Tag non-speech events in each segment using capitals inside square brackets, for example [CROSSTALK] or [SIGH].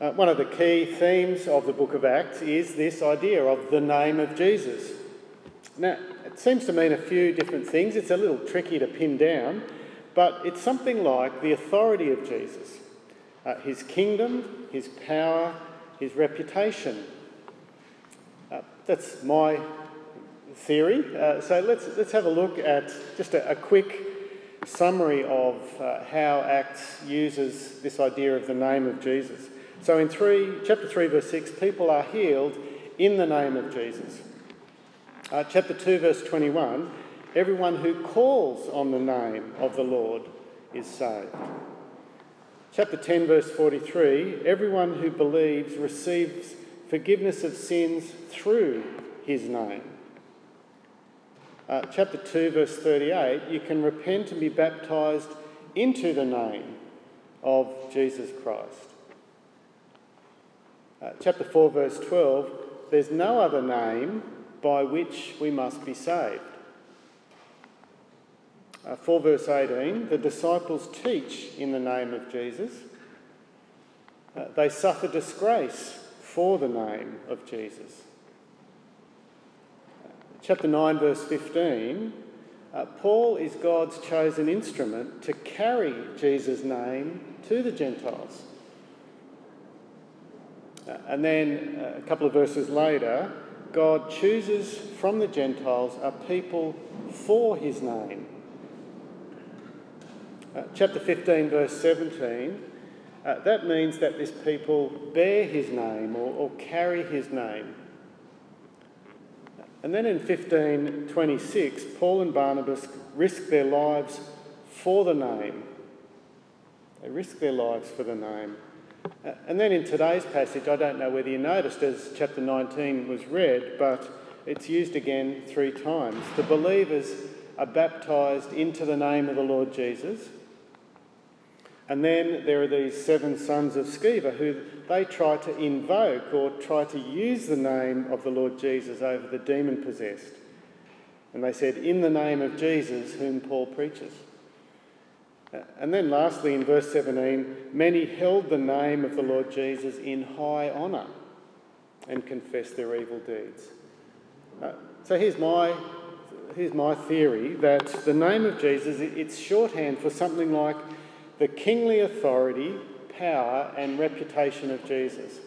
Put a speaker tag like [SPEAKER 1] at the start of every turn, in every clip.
[SPEAKER 1] Uh, one of the key themes of the book of Acts is this idea of the name of Jesus. Now, it seems to mean a few different things. It's a little tricky to pin down, but it's something like the authority of Jesus, uh, his kingdom, his power, his reputation. Uh, that's my theory. Uh, so let's, let's have a look at just a, a quick summary of uh, how Acts uses this idea of the name of Jesus. So in three, chapter 3, verse 6, people are healed in the name of Jesus. Uh, chapter 2, verse 21, everyone who calls on the name of the Lord is saved. Chapter 10, verse 43, everyone who believes receives forgiveness of sins through his name. Uh, chapter 2, verse 38, you can repent and be baptised into the name of Jesus Christ. Uh, chapter 4, verse 12, there's no other name by which we must be saved. Uh, 4 verse 18, the disciples teach in the name of Jesus. Uh, they suffer disgrace for the name of Jesus chapter 9, verse 15, uh, Paul is God's chosen instrument to carry Jesus' name to the Gentiles. And then uh, a couple of verses later, God chooses from the Gentiles a people for his name. Uh, chapter 15, verse 17, uh, that means that this people bear his name or, or carry his name. And then in 1526, Paul and Barnabas risk their lives for the name. They risk their lives for the name. Uh, and then in today's passage, I don't know whether you noticed as chapter 19 was read, but it's used again three times. The believers are baptised into the name of the Lord Jesus. And then there are these seven sons of Sceva who they try to invoke or try to use the name of the Lord Jesus over the demon possessed. And they said, In the name of Jesus, whom Paul preaches. And then lastly, in verse 17, many held the name of the Lord Jesus in high honour and confessed their evil deeds. Uh, so here's my, here's my theory that the name of Jesus, it's shorthand for something like the kingly authority, power, and reputation of Jesus.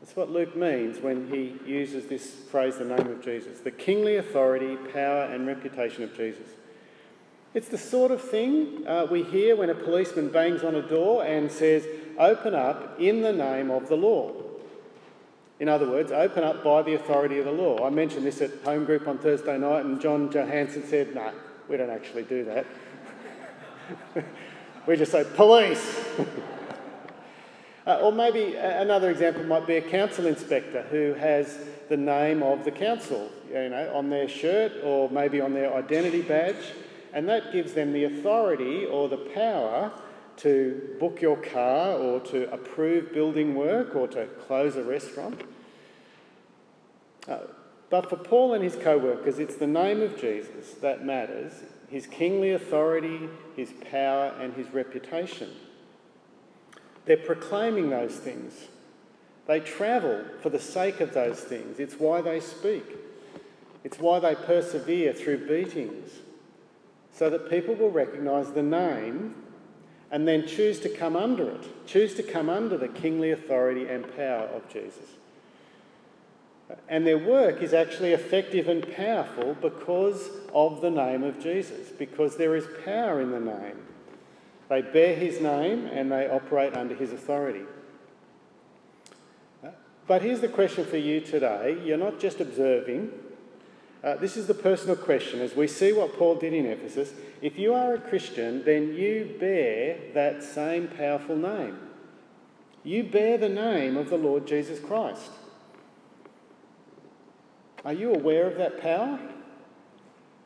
[SPEAKER 1] That's what Luke means when he uses this phrase, the name of Jesus. The kingly authority, power, and reputation of Jesus. It's the sort of thing uh, we hear when a policeman bangs on a door and says, Open up in the name of the law. In other words, open up by the authority of the law. I mentioned this at home group on Thursday night, and John Johansson said, No, we don't actually do that. [LAUGHS] We just say, police. [LAUGHS] uh, or maybe another example might be a council inspector who has the name of the council, you know, on their shirt or maybe on their identity badge, and that gives them the authority or the power to book your car or to approve building work or to close a restaurant. Uh, but for Paul and his co workers, it's the name of Jesus that matters his kingly authority, his power, and his reputation. They're proclaiming those things. They travel for the sake of those things. It's why they speak. It's why they persevere through beatings, so that people will recognise the name and then choose to come under it, choose to come under the kingly authority and power of Jesus. And their work is actually effective and powerful because of the name of Jesus, because there is power in the name. They bear his name and they operate under his authority. But here's the question for you today. You're not just observing. Uh, this is the personal question. As we see what Paul did in Ephesus, if you are a Christian, then you bear that same powerful name. You bear the name of the Lord Jesus Christ. Are you aware of that power?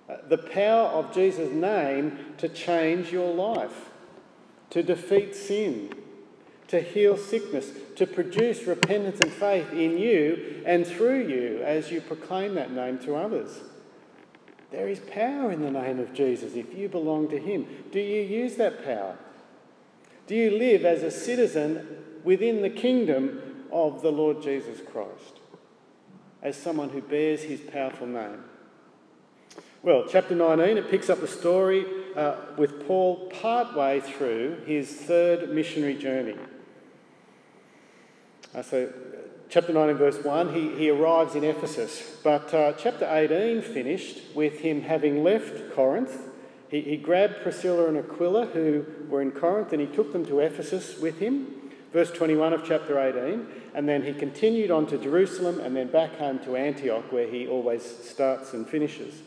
[SPEAKER 1] Uh, the power of Jesus' name to change your life, to defeat sin, to heal sickness, to produce repentance and faith in you and through you as you proclaim that name to others. There is power in the name of Jesus if you belong to Him. Do you use that power? Do you live as a citizen within the kingdom of the Lord Jesus Christ as someone who bears his powerful name. Well, chapter 19, it picks up the story uh, with Paul partway through his third missionary journey. Uh, so, chapter 19, verse 1, he, he arrives in Ephesus. But uh, chapter 18 finished with him having left Corinth. He, he grabbed Priscilla and Aquila, who were in Corinth, and he took them to Ephesus with him. Verse 21 of chapter 18. And then he continued on to Jerusalem and then back home to Antioch, where he always starts and finishes.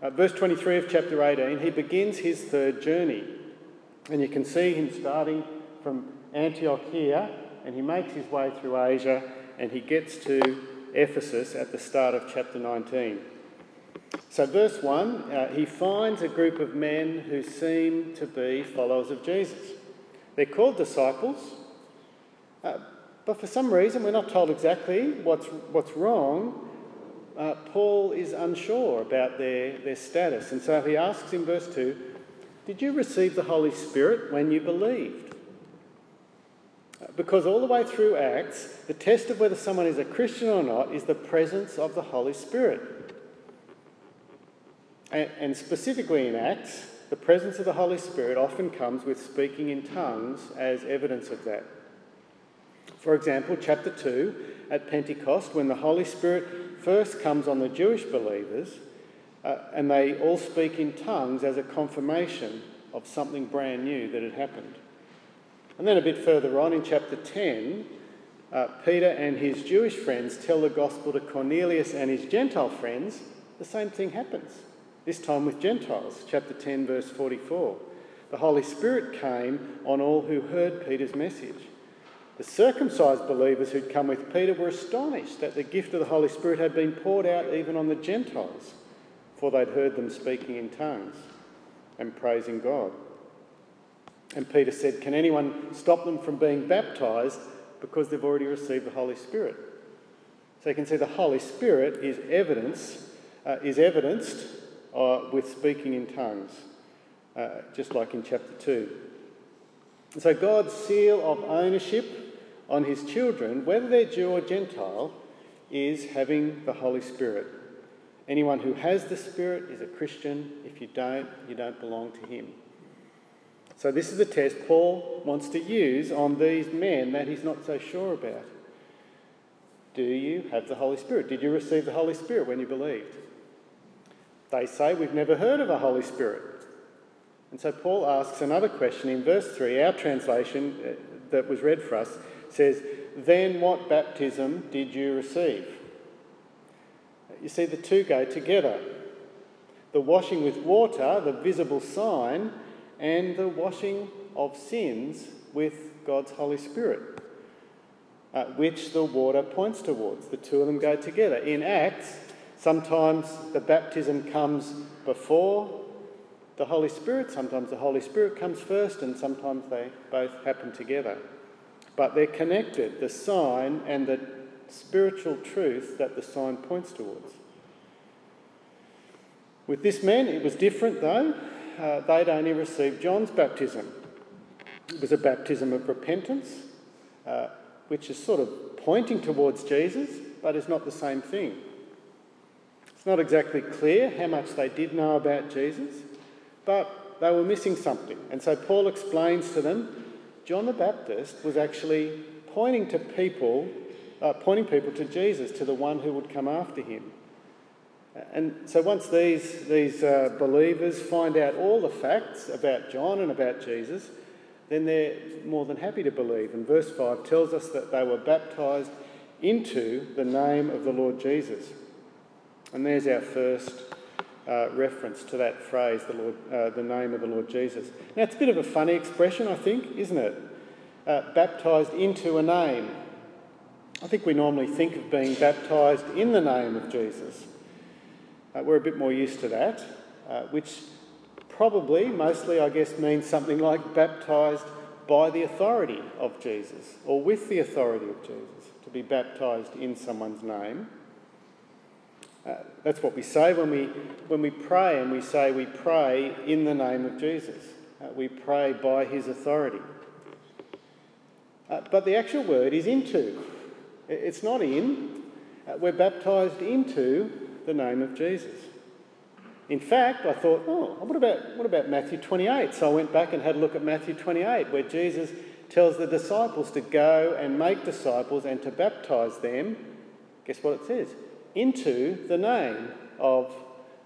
[SPEAKER 1] Uh, verse 23 of chapter 18, he begins his third journey. And you can see him starting from Antioch here, and he makes his way through Asia, and he gets to Ephesus at the start of chapter 19. So, verse 1, uh, he finds a group of men who seem to be followers of Jesus. They're called disciples, uh, but for some reason, we're not told exactly what's, what's wrong uh, Paul is unsure about their, their status. And so he asks in verse 2 Did you receive the Holy Spirit when you believed? Because all the way through Acts, the test of whether someone is a Christian or not is the presence of the Holy Spirit. And, and specifically in Acts, the presence of the Holy Spirit often comes with speaking in tongues as evidence of that. For example, chapter 2 at Pentecost, when the Holy Spirit first comes on the Jewish believers, uh, and they all speak in tongues as a confirmation of something brand new that had happened. And then a bit further on in chapter 10, uh, Peter and his Jewish friends tell the gospel to Cornelius and his Gentile friends. The same thing happens, this time with Gentiles. Chapter 10, verse 44. The Holy Spirit came on all who heard Peter's message. The circumcised believers who'd come with Peter were astonished that the gift of the Holy Spirit had been poured out even on the Gentiles, for they'd heard them speaking in tongues and praising God. And Peter said, Can anyone stop them from being baptized because they've already received the Holy Spirit? So you can see the Holy Spirit is evidence, uh, is evidenced uh, with speaking in tongues, uh, just like in chapter 2. So God's seal of ownership on his children, whether they're Jew or Gentile, is having the Holy Spirit. Anyone who has the Spirit is a Christian. If you don't, you don't belong to him. So, this is a test Paul wants to use on these men that he's not so sure about. Do you have the Holy Spirit? Did you receive the Holy Spirit when you believed? They say, We've never heard of a Holy Spirit. And so Paul asks another question in verse 3. Our translation uh, that was read for us says, Then what baptism did you receive? You see, the two go together. The washing with water, the visible sign, and the washing of sins with God's Holy Spirit, uh, which the water points towards. The two of them go together. In Acts, sometimes the baptism comes before the Holy Spirit, sometimes the Holy Spirit comes first, and sometimes they both happen together but they're connected the sign and the spiritual truth that the sign points towards. With this man, it was different though. Uh, they'd only received John's baptism. It was a baptism of repentance, uh, which is sort of pointing towards Jesus, but is not the same thing. It's not exactly clear how much they did know about Jesus, but they were missing something. And so Paul explains to them John the Baptist was actually pointing to people, uh, pointing people to Jesus, to the one who would come after him. And so once these, these uh, believers find out all the facts about John and about Jesus, then they're more than happy to believe. And verse 5 tells us that they were baptized into the name of the Lord Jesus. And there's our first uh, reference to that phrase, the, Lord, uh, the name of the Lord Jesus. Now, it's a bit of a funny expression, I think, isn't it? Uh, baptised into a name. I think we normally think of being baptised in the name of Jesus. Uh, we're a bit more used to that, uh, which probably, mostly, I guess, means something like baptised by the authority of Jesus or with the authority of Jesus, to be baptised in someone's name. Uh, that's what we say when we, when we pray, and we say we pray in the name of Jesus. Uh, we pray by his authority. Uh, but the actual word is into. It's not in. Uh, we're baptised into the name of Jesus. In fact, I thought, oh, what about, what about Matthew 28? So I went back and had a look at Matthew 28, where Jesus tells the disciples to go and make disciples and to baptise them. Guess what it says? Into the name of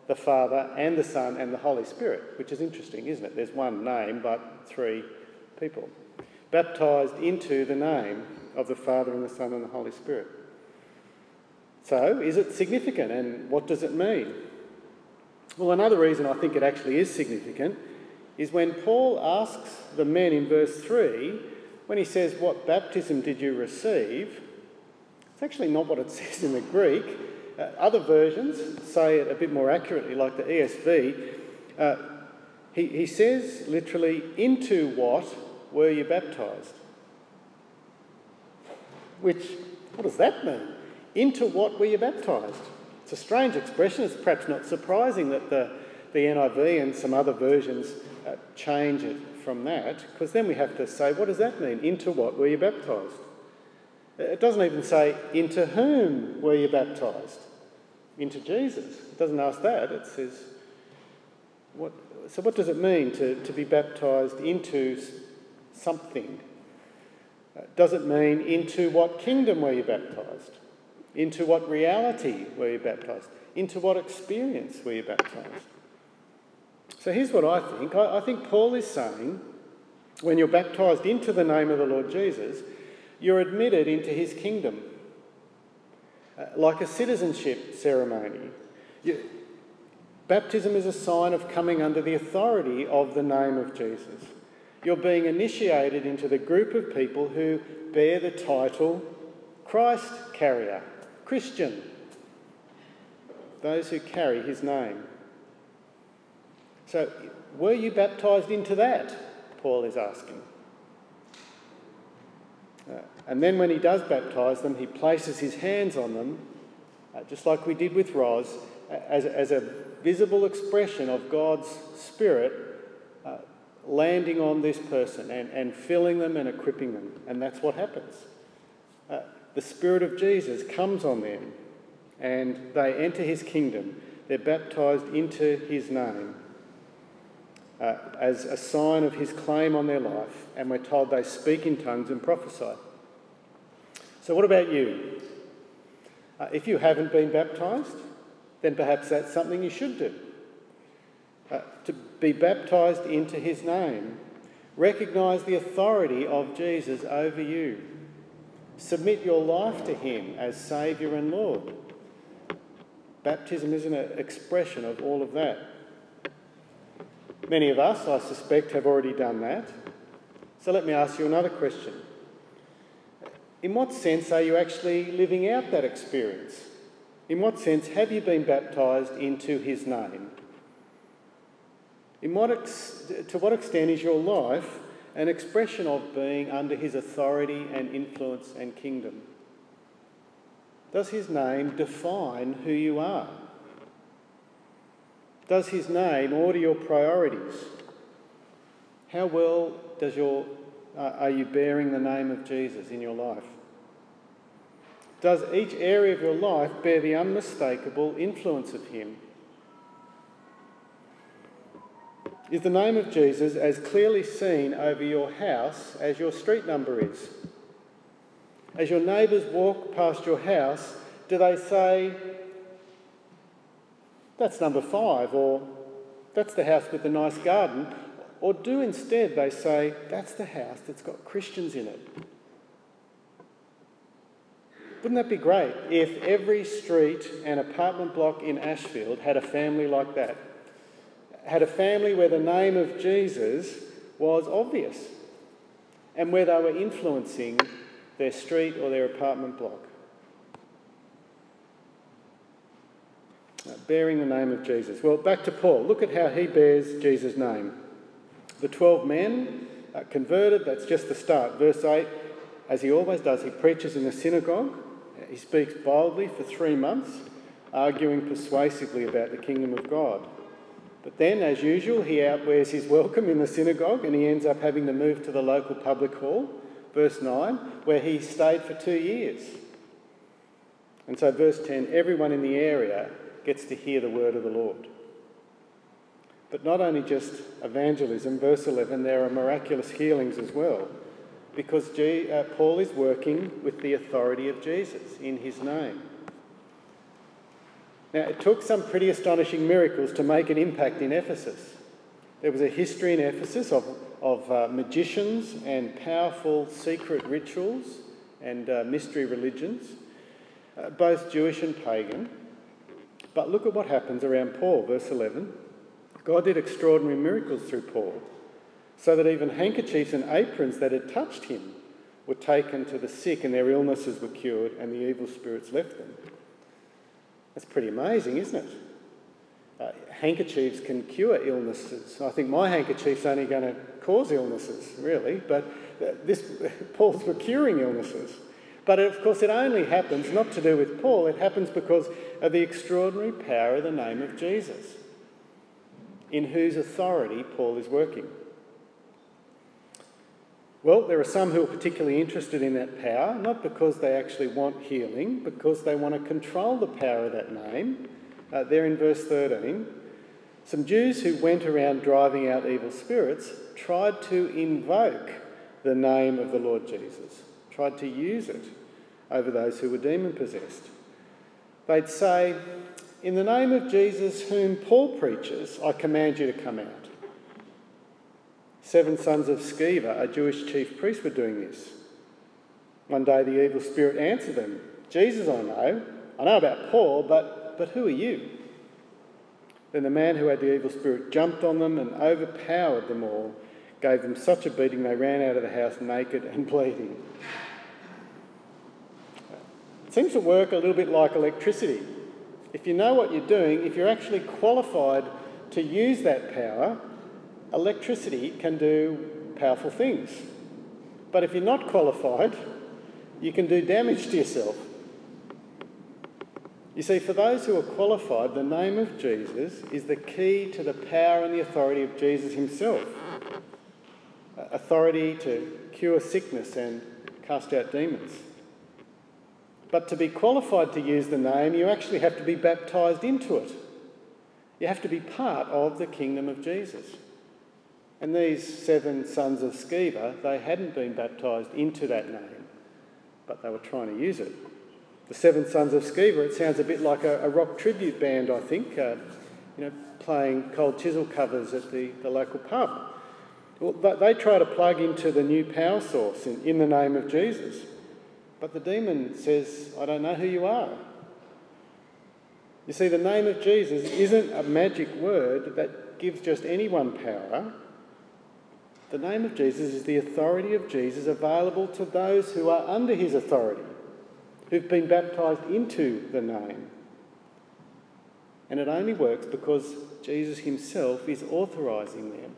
[SPEAKER 1] the Father and the Son and the Holy Spirit, which is interesting, isn't it? There's one name, but three people. Baptised into the name of the Father and the Son and the Holy Spirit. So, is it significant and what does it mean? Well, another reason I think it actually is significant is when Paul asks the men in verse 3, when he says, What baptism did you receive? It's actually not what it [LAUGHS] says in the Greek. Uh, other versions say it a bit more accurately, like the ESV. Uh, he, he says literally, Into what were you baptized? Which, what does that mean? Into what were you baptized? It's a strange expression. It's perhaps not surprising that the, the NIV and some other versions uh, change it from that, because then we have to say, what does that mean? Into what were you baptized? It doesn't even say, into whom were you baptized? Into Jesus. It doesn't ask that. It says, what, so what does it mean to, to be baptized into something? Uh, does it mean into what kingdom were you baptized? Into what reality were you baptized? Into what experience were you baptized? So here's what I think I, I think Paul is saying when you're baptized into the name of the Lord Jesus, you're admitted into his kingdom. Uh, like a citizenship ceremony. You, baptism is a sign of coming under the authority of the name of Jesus. You're being initiated into the group of people who bear the title Christ carrier, Christian, those who carry his name. So, were you baptized into that? Paul is asking. Uh, and then when he does baptise them, he places his hands on them, uh, just like we did with Roz, as, as a visible expression of God's Spirit uh, landing on this person and, and filling them and equipping them. And that's what happens. The Spirit of Jesus comes on them and they enter his kingdom. They're baptized into his name uh, as a sign of his claim on their life, and we're told they speak in tongues and prophesy. So, what about you? Uh, if you haven't been baptized, then perhaps that's something you should do. Uh, to be baptized into his name, recognize the authority of Jesus over you, submit your life to him as Saviour and Lord. Baptism is an expression of all of that. Many of us, I suspect, have already done that. So let me ask you another question. In what sense are you actually living out that experience? In what sense have you been baptised into his name? In what ex- to what extent is your life an expression of being under his authority and influence and kingdom? Does his name define who you are? Does his name order your priorities? How well does your, uh, are you bearing the name of Jesus in your life? Does each area of your life bear the unmistakable influence of him? Is the name of Jesus as clearly seen over your house as your street number is? As your neighbours walk past your house, do they say, that's number five, or that's the house with the nice garden. Or do instead they say, that's the house that's got Christians in it. Wouldn't that be great if every street and apartment block in Ashfield had a family like that? Had a family where the name of Jesus was obvious and where they were influencing their street or their apartment block. Uh, bearing the name of Jesus. Well, back to Paul. Look at how he bears Jesus' name. The 12 men converted, that's just the start. Verse 8, as he always does, he preaches in the synagogue. He speaks boldly for three months, arguing persuasively about the kingdom of God. But then, as usual, he outwears his welcome in the synagogue and he ends up having to move to the local public hall verse 9, where he stayed for two years. And so, verse 10 everyone in the area gets to hear the word of the Lord. But not only just evangelism, verse 11, there are miraculous healings as well, because uh, Paul is working with the authority of Jesus in his name. Now, it took some pretty astonishing miracles to make an impact in Ephesus. There was a history in Ephesus of, of uh, magicians and powerful secret rituals and uh, mystery religions, uh, both Jewish and pagan. But look at what happens around Paul, verse 11. God did extraordinary miracles through Paul, so that even handkerchiefs and aprons that had touched him were taken to the sick and their illnesses were cured and the evil spirits left them. That's pretty amazing, isn't it? Uh, handkerchiefs can cure illnesses. I think my handkerchief's only going to cause illnesses, really, but this [LAUGHS] Paul's for curing illnesses. But of course, it only happens not to do with Paul, it happens because of the extraordinary power of the name of Jesus, in whose authority Paul is working. Well, there are some who are particularly interested in that power, not because they actually want healing, because they want to control the power of that name. Uh, there in verse 13, some Jews who went around driving out evil spirits tried to invoke the name of the Lord Jesus, tried to use it over those who were demon possessed. They'd say, In the name of Jesus, whom Paul preaches, I command you to come out. Seven sons of Sceva, a Jewish chief priest, were doing this. One day the evil spirit answered them Jesus, I know. I know about Paul, but, but who are you? Then the man who had the evil spirit jumped on them and overpowered them all, gave them such a beating they ran out of the house naked and [LAUGHS] bleeding. It seems to work a little bit like electricity. If you know what you're doing, if you're actually qualified to use that power, electricity can do powerful things. But if you're not qualified, you can do damage to yourself. You see, for those who are qualified, the name of Jesus is the key to the power and the authority of Jesus himself. Authority to cure sickness and cast out demons. But to be qualified to use the name, you actually have to be baptized into it. You have to be part of the kingdom of Jesus. And these seven sons of Sceva, they hadn't been baptised into that name, but they were trying to use it. The seven sons of Sceva, it sounds a bit like a, a rock tribute band, I think, uh, you know, playing Cold Chisel covers at the, the local pub. Well, they try to plug into the new power source in, in the name of Jesus. But the demon says, I don't know who you are. You see, the name of Jesus isn't a magic word that gives just anyone power. The name of Jesus is the authority of Jesus available to those who are under his authority, who've been baptized into the name. And it only works because Jesus himself is authorizing them.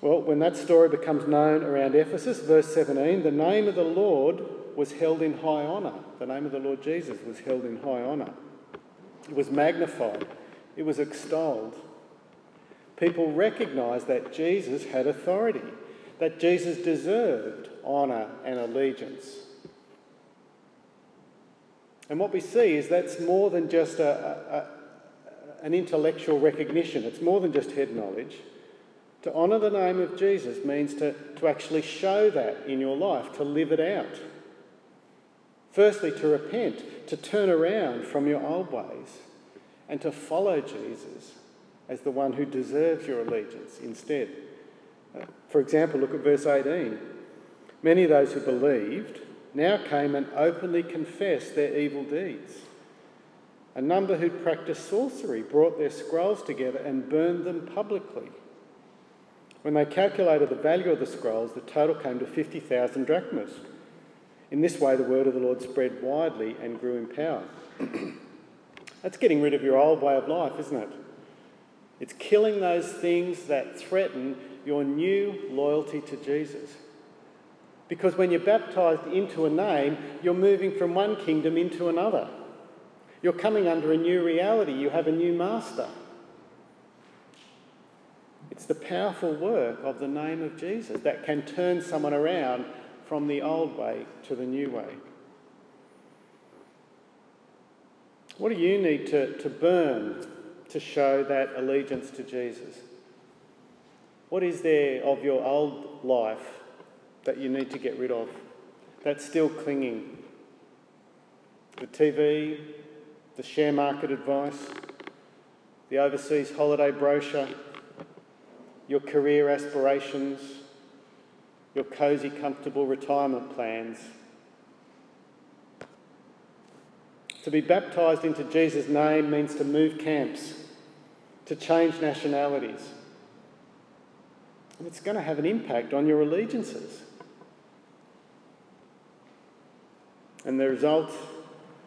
[SPEAKER 1] Well, when that story becomes known around Ephesus, verse 17, the name of the Lord was held in high honour. The name of the Lord Jesus was held in high honour. It was magnified, it was extolled. People recognised that Jesus had authority, that Jesus deserved honour and allegiance. And what we see is that's more than just a, a, an intellectual recognition, it's more than just head knowledge. To honour the name of Jesus means to, to actually show that in your life, to live it out. Firstly, to repent, to turn around from your old ways, and to follow Jesus as the one who deserves your allegiance instead. Uh, for example, look at verse 18. Many of those who believed now came and openly confessed their evil deeds. A number who practiced sorcery brought their scrolls together and burned them publicly. When they calculated the value of the scrolls, the total came to 50,000 drachmas. In this way, the word of the Lord spread widely and grew in power. [CLEARS THROAT] That's getting rid of your old way of life, isn't it? It's killing those things that threaten your new loyalty to Jesus. Because when you're baptized into a name, you're moving from one kingdom into another. You're coming under a new reality. You have a new master. It's the powerful work of the name of Jesus that can turn someone around from the old way to the new way. What do you need to, to burn to show that allegiance to Jesus? What is there of your old life that you need to get rid of that's still clinging? The TV, the share market advice, the overseas holiday brochure, your career aspirations, your cosy, comfortable retirement plans. To be baptised into Jesus' name means to move camps, to change nationalities. And it's going to have an impact on your allegiances. And the result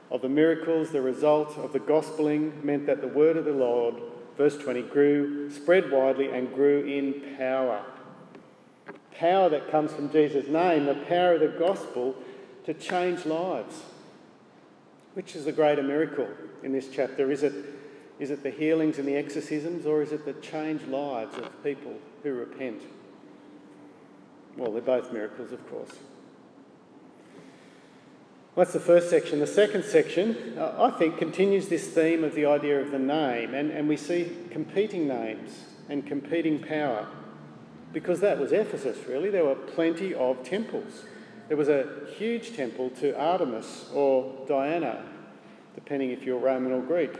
[SPEAKER 1] of the miracles, the result of the gospeling meant that the word of the Lord, verse 20, grew, spread widely, and grew in power. Power that comes from Jesus' name, the power of the gospel to change lives. Which is the greater miracle in this chapter? Is it, is it the healings and the exorcisms, or is it the changed lives of people who repent? Well, they're both miracles, of course. That's the first section. The second section, uh, I think, continues this theme of the idea of the name, and, and we see competing names and competing power because that was Ephesus, really. There were plenty of temples. There was a huge temple to Artemis or Diana, depending if you're Roman or Greek.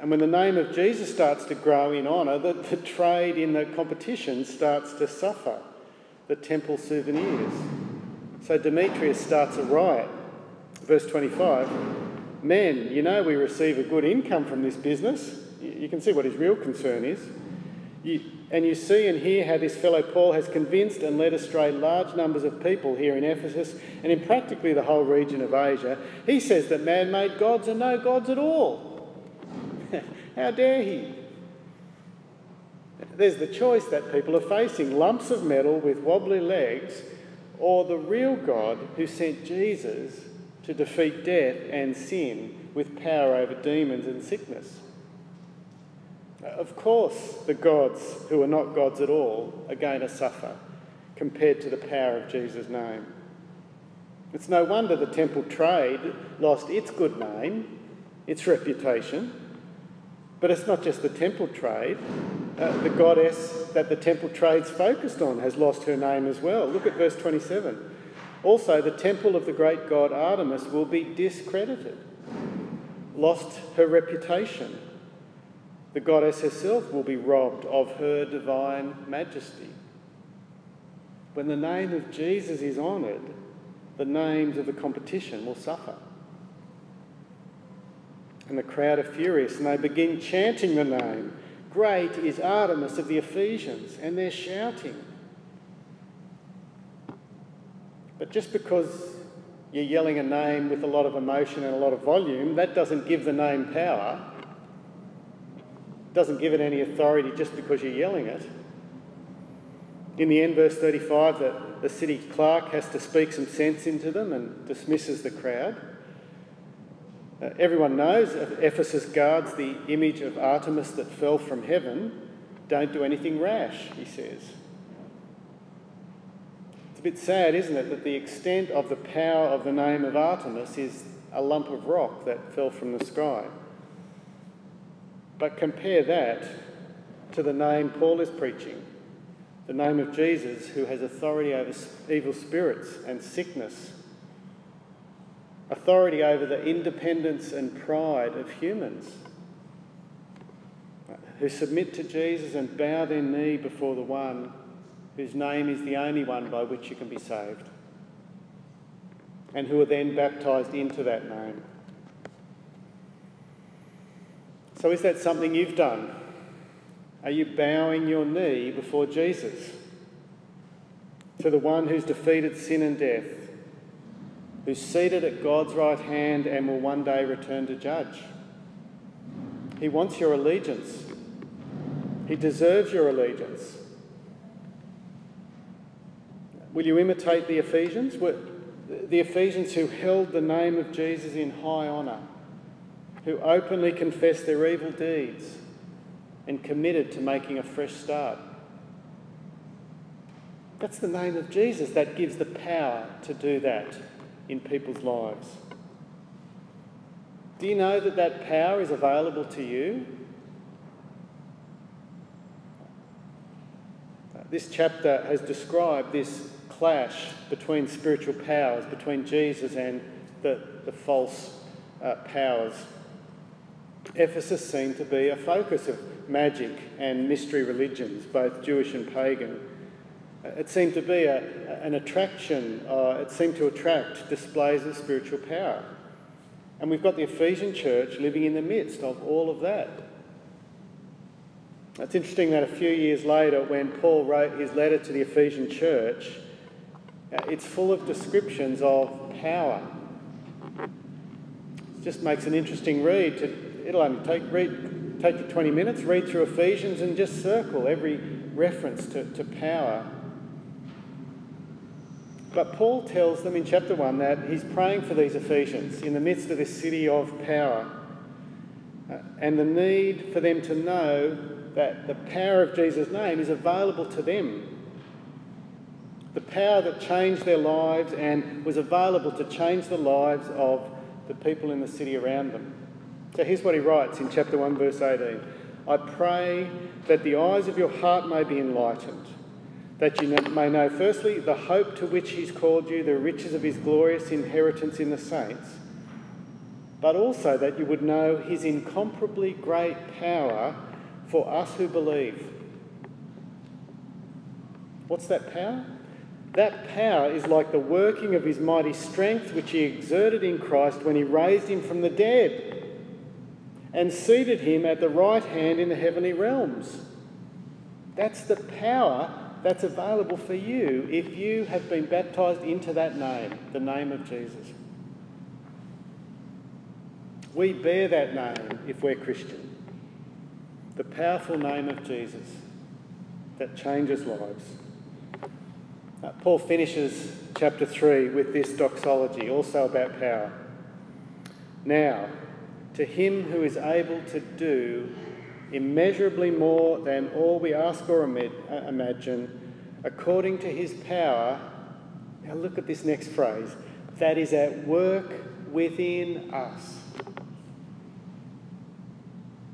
[SPEAKER 1] And when the name of Jesus starts to grow in honour, the, the trade in the competition starts to suffer. The temple souvenirs. So Demetrius starts a riot. Verse 25 Men, you know we receive a good income from this business. You can see what his real concern is. You, and you see and hear how this fellow Paul has convinced and led astray large numbers of people here in Ephesus and in practically the whole region of Asia. He says that man made gods are no gods at all. [LAUGHS] how dare he? There's the choice that people are facing lumps of metal with wobbly legs or the real God who sent Jesus to defeat death and sin with power over demons and sickness. Of course, the gods who are not gods at all are going to suffer compared to the power of Jesus' name. It's no wonder the temple trade lost its good name, its reputation. But it's not just the temple trade. Uh, the goddess that the temple trade's focused on has lost her name as well. Look at verse 27. Also, the temple of the great god Artemis will be discredited, lost her reputation. The goddess herself will be robbed of her divine majesty. When the name of Jesus is honoured, the names of the competition will suffer. And the crowd are furious and they begin chanting the name Great is Artemis of the Ephesians, and they're shouting. But just because you're yelling a name with a lot of emotion and a lot of volume, that doesn't give the name power. Doesn't give it any authority just because you're yelling it. In the end, verse 35, the, the city clerk has to speak some sense into them and dismisses the crowd. Uh, everyone knows Ephesus guards the image of Artemis that fell from heaven. Don't do anything rash, he says. It's a bit sad, isn't it, that the extent of the power of the name of Artemis is a lump of rock that fell from the sky. But compare that to the name Paul is preaching the name of Jesus, who has authority over evil spirits and sickness authority over the independence and pride of humans uh, who submit to Jesus and bow their knee before the one whose name is the only one by which you can be saved, and who are then baptized into that name. So, is that something you've done? Are you bowing your knee before Jesus? To the one who's defeated sin and death, who's seated at God's right hand and will one day return to judge. He wants your allegiance. He deserves your allegiance. Will you imitate the Ephesians? The Ephesians who held the name of Jesus in high honour, who openly confessed their evil deeds, and committed to making a fresh start. That's the name of Jesus that gives the power to do that in people's lives. Do you know that that power is available to you? This chapter has described this clash between spiritual powers, between Jesus and the, the false uh, powers. Ephesus seemed to be a focus of magic and mystery religions, both Jewish and pagan. It seemed to be a, an attraction, uh, it seemed to attract displays of spiritual power. And we've got the Ephesian church living in the midst of all of that. It's interesting that a few years later, when Paul wrote his letter to the Ephesian church, uh, it's full of descriptions of power. It just makes an interesting read. To, it'll only take, read, take you 20 minutes, read through Ephesians and just circle every reference to, to power. But Paul tells them in chapter 1 that he's praying for these Ephesians in the midst of this city of power uh, and the need for them to know that the power of Jesus' name is available to them. The power that changed their lives and was available to change the lives of the people in the city around them. So here's what he writes in chapter 1, verse 18 I pray that the eyes of your heart may be enlightened, that you may know, firstly, the hope to which he's called you, the riches of his glorious inheritance in the saints, but also that you would know his incomparably great power for us who believe. What's that power? That power is like the working of his mighty strength, which he exerted in Christ when he raised him from the dead and seated him at the right hand in the heavenly realms. That's the power that's available for you if you have been baptized into that name, the name of Jesus. We bear that name if we're Christian the powerful name of Jesus that changes lives. Uh, Paul finishes chapter 3 with this doxology, also about power. Now, to him who is able to do immeasurably more than all we ask or uh, imagine, according to his power. Now, look at this next phrase that is at work within us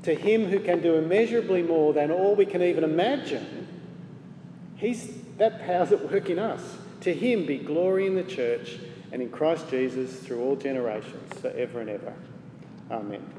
[SPEAKER 1] to him who can do immeasurably more than all we can even imagine, he's, that power's at work in us. To him be glory in the church and in Christ Jesus through all generations, forever and ever. Amen.